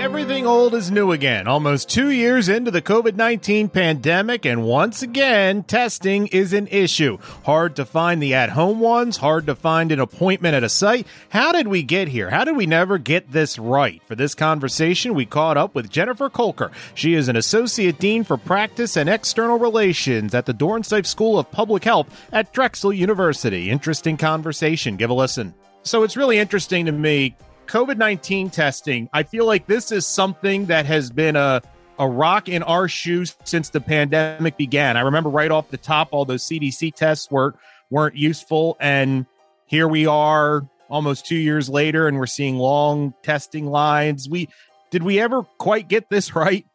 Everything old is new again, almost two years into the COVID 19 pandemic, and once again, testing is an issue. Hard to find the at home ones, hard to find an appointment at a site. How did we get here? How did we never get this right? For this conversation, we caught up with Jennifer Kolker. She is an Associate Dean for Practice and External Relations at the Dornsife School of Public Health at Drexel University. Interesting conversation. Give a listen. So it's really interesting to me COVID 19 testing, I feel like this is something that has been a, a rock in our shoes since the pandemic began. I remember right off the top, all those CDC tests were, weren't useful. And here we are almost two years later, and we're seeing long testing lines. We did we ever quite get this right?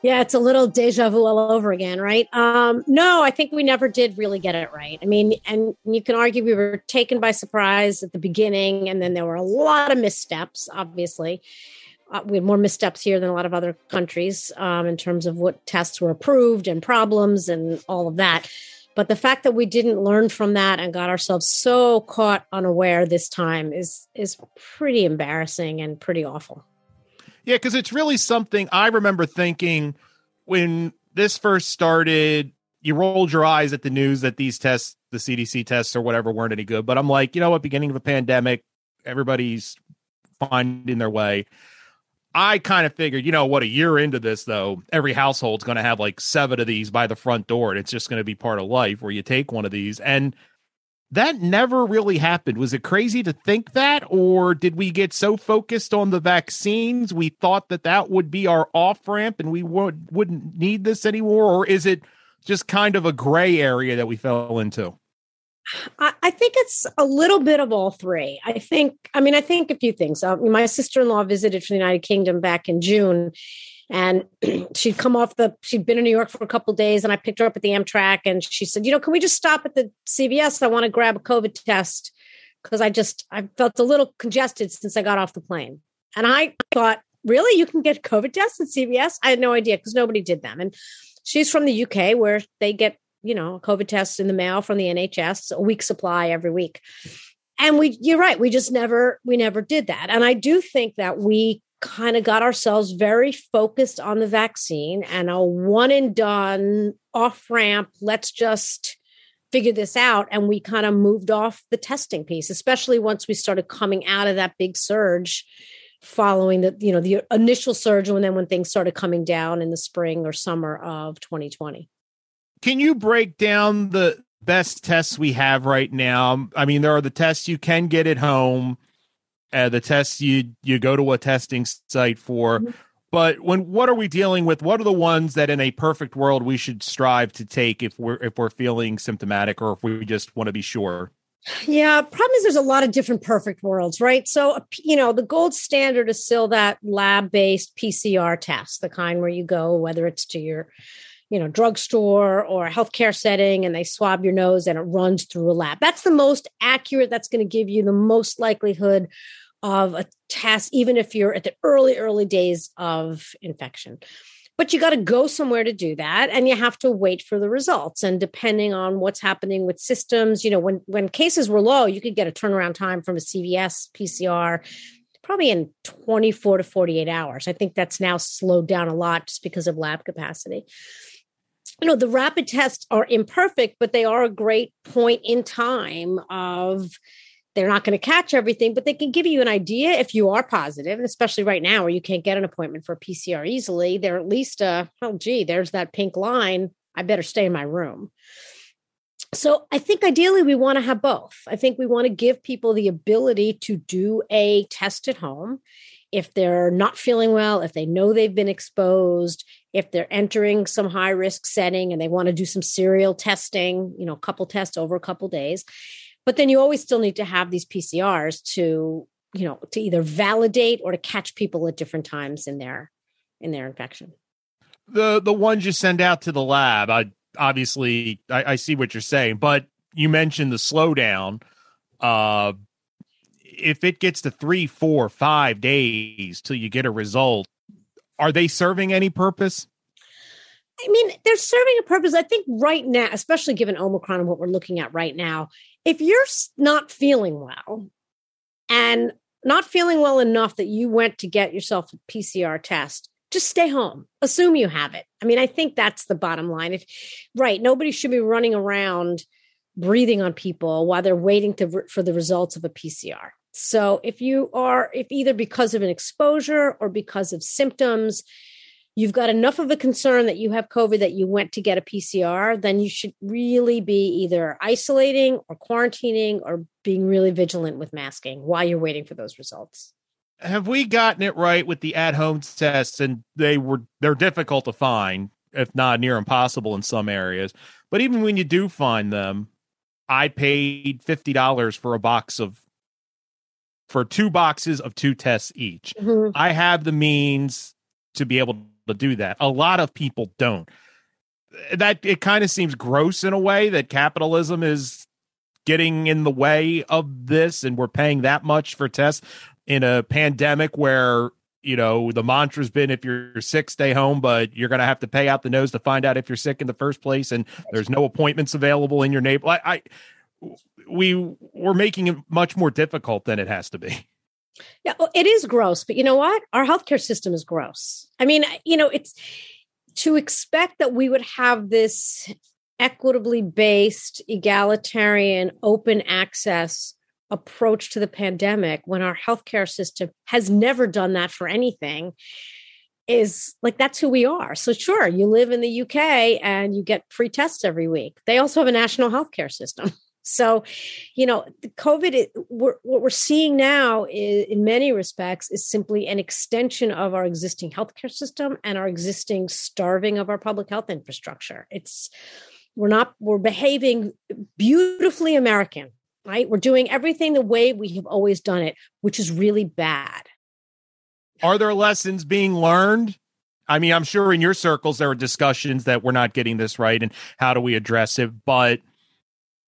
Yeah, it's a little deja vu all over again, right? Um, no, I think we never did really get it right. I mean, and you can argue we were taken by surprise at the beginning, and then there were a lot of missteps, obviously. Uh, we had more missteps here than a lot of other countries um, in terms of what tests were approved and problems and all of that. But the fact that we didn't learn from that and got ourselves so caught unaware this time is is pretty embarrassing and pretty awful. Yeah, because it's really something I remember thinking when this first started. You rolled your eyes at the news that these tests, the CDC tests or whatever, weren't any good. But I'm like, you know what? Beginning of a pandemic, everybody's finding their way. I kind of figured, you know what, a year into this, though, every household's going to have like seven of these by the front door, and it's just going to be part of life where you take one of these. And that never really happened. Was it crazy to think that, or did we get so focused on the vaccines we thought that that would be our off ramp and we would wouldn't need this anymore, or is it just kind of a gray area that we fell into? I think it's a little bit of all three. I think, I mean, I think a few things. Uh, my sister in law visited from the United Kingdom back in June, and she'd come off the she'd been in new york for a couple days and i picked her up at the amtrak and she said you know can we just stop at the cvs i want to grab a covid test. Because i just i felt a little congested since i got off the plane. And i thought really? You can get covid tests at cvs i had no idea because nobody did them. And she's from the uk where they get you know covid test in the mail from the nhs a week supply every week. And we you're right we just never we never did that. And i do think that we kind of got ourselves very focused on the vaccine and a one and done off ramp. Let's just figure this out. And we kind of moved off the testing piece, especially once we started coming out of that big surge following the, you know, the initial surge and then when things started coming down in the spring or summer of 2020. Can you break down the best tests we have right now? I mean, there are the tests you can get at home uh, the tests you you go to a testing site for. Mm-hmm. But when what are we dealing with? What are the ones that in a perfect world we should strive to take if we're if we're feeling symptomatic or if we just want to be sure? Yeah, problem is there's a lot of different perfect worlds, right? So, you know, the gold standard is still that lab based PCR test, the kind where you go, whether it's to your you know, drugstore or a healthcare setting and they swab your nose and it runs through a lab. That's the most accurate. That's going to give you the most likelihood of a test, even if you're at the early, early days of infection. But you got to go somewhere to do that and you have to wait for the results. And depending on what's happening with systems, you know, when, when cases were low, you could get a turnaround time from a CVS PCR probably in 24 to 48 hours. I think that's now slowed down a lot just because of lab capacity you know the rapid tests are imperfect but they are a great point in time of they're not going to catch everything but they can give you an idea if you are positive and especially right now where you can't get an appointment for pcr easily. They're at least a oh gee there's that pink line. I better stay in my room. So i think ideally we want to have both. I think we want to give people the ability to do a test at home. If they're not feeling well, if they know they've been exposed, if they're entering some high risk setting and they want to do some serial testing, you know, a couple tests over a couple days. But then you always still need to have these PCRs to, you know, to either validate or to catch people at different times in their in their infection. The the ones you send out to the lab, I obviously I, I see what you're saying, but you mentioned the slowdown. Uh if it gets to three, four, five days till you get a result, are they serving any purpose? I mean, they're serving a purpose. I think right now, especially given Omicron and what we're looking at right now, if you're not feeling well and not feeling well enough that you went to get yourself a PCR test, just stay home. Assume you have it. I mean, I think that's the bottom line. If right, nobody should be running around breathing on people while they're waiting to, for the results of a PCR. So if you are, if either because of an exposure or because of symptoms, you've got enough of a concern that you have COVID that you went to get a PCR, then you should really be either isolating or quarantining or being really vigilant with masking while you're waiting for those results. Have we gotten it right with the at-home tests and they were they're difficult to find, if not near impossible in some areas. But even when you do find them, I paid $50 for a box of for two boxes of two tests each. Mm-hmm. I have the means to be able to do that. A lot of people don't. That it kind of seems gross in a way that capitalism is getting in the way of this and we're paying that much for tests in a pandemic where you know the mantra's been if you're sick stay home but you're going to have to pay out the nose to find out if you're sick in the first place and there's no appointments available in your neighborhood I, I we we're making it much more difficult than it has to be yeah, well, it is gross, but you know what? Our healthcare system is gross. I mean, you know, it's to expect that we would have this equitably based, egalitarian, open access approach to the pandemic when our healthcare system has never done that for anything is like that's who we are. So sure, you live in the UK and you get free tests every week. They also have a national healthcare system. So, you know, the COVID, we're, what we're seeing now is, in many respects is simply an extension of our existing healthcare system and our existing starving of our public health infrastructure. It's, we're not, we're behaving beautifully American, right? We're doing everything the way we have always done it, which is really bad. Are there lessons being learned? I mean, I'm sure in your circles there are discussions that we're not getting this right and how do we address it, but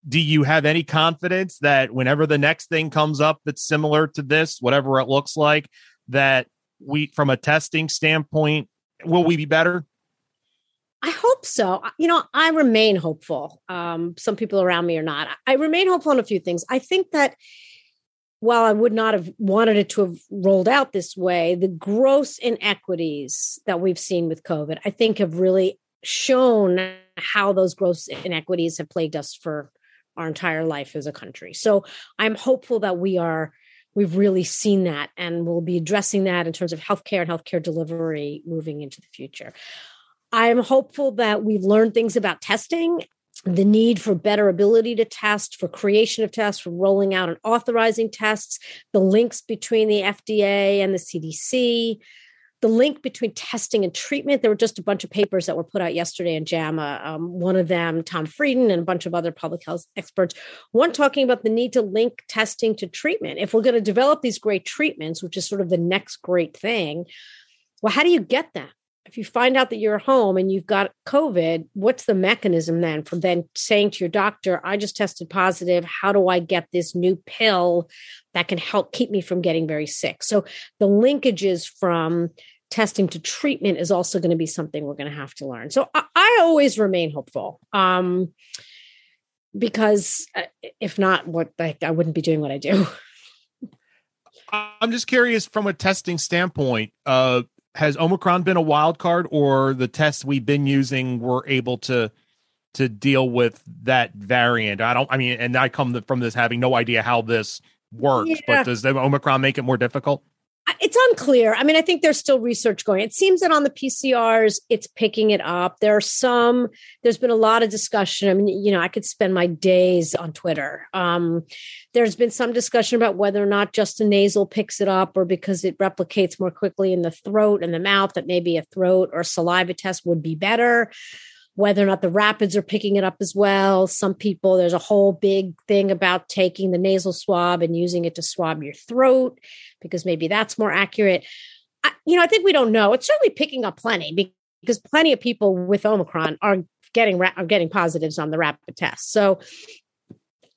do you have any confidence that whenever the next thing comes up that's similar to this, whatever it looks like, that we, from a testing standpoint, will we be better? I hope so. You know, I remain hopeful. Um, some people around me are not. I remain hopeful on a few things. I think that while I would not have wanted it to have rolled out this way, the gross inequities that we've seen with COVID, I think have really shown how those gross inequities have plagued us for our entire life as a country. So I'm hopeful that we are we've really seen that and we'll be addressing that in terms of healthcare and healthcare delivery moving into the future. I'm hopeful that we've learned things about testing the need for better ability to test, for creation of tests, for rolling out and authorizing tests, the links between the FDA and the CDC, the link between testing and treatment. There were just a bunch of papers that were put out yesterday in JAMA. Um, one of them, Tom Frieden, and a bunch of other public health experts, one talking about the need to link testing to treatment. If we're going to develop these great treatments, which is sort of the next great thing, well, how do you get them? If you find out that you're home and you've got COVID, what's the mechanism then for then saying to your doctor, I just tested positive. How do I get this new pill that can help keep me from getting very sick? So the linkages from testing to treatment is also going to be something we're going to have to learn. So I, I always remain hopeful. Um, because uh, if not, what like I wouldn't be doing what I do. I'm just curious from a testing standpoint. Uh, has Omicron been a wild card, or the tests we've been using were able to to deal with that variant? I don't. I mean, and I come from this having no idea how this works, yeah. but does the Omicron make it more difficult? It's unclear. I mean, I think there's still research going. It seems that on the PCRs, it's picking it up. There are some, there's been a lot of discussion. I mean, you know, I could spend my days on Twitter. Um, there's been some discussion about whether or not just a nasal picks it up or because it replicates more quickly in the throat and the mouth, that maybe a throat or saliva test would be better whether or not the rapids are picking it up as well. Some people, there's a whole big thing about taking the nasal swab and using it to swab your throat because maybe that's more accurate. I, you know, I think we don't know. It's certainly picking up plenty because plenty of people with Omicron are getting are getting positives on the rapid test. So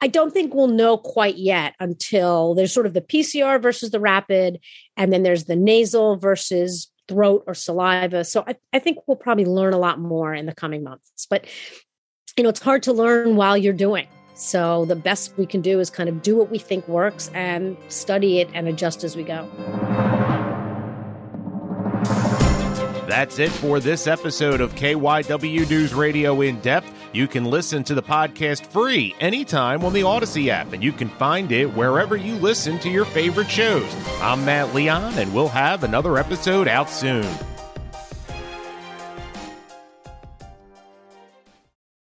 I don't think we'll know quite yet until there's sort of the PCR versus the rapid, and then there's the nasal versus throat or saliva. So I, I think we'll probably learn a lot more in the coming months. But you know, it's hard to learn while you're doing. So the best we can do is kind of do what we think works and study it and adjust as we go. That's it for this episode of KYW News Radio in depth. You can listen to the podcast free anytime on the Audacy app, and you can find it wherever you listen to your favorite shows. I'm Matt Leon, and we'll have another episode out soon.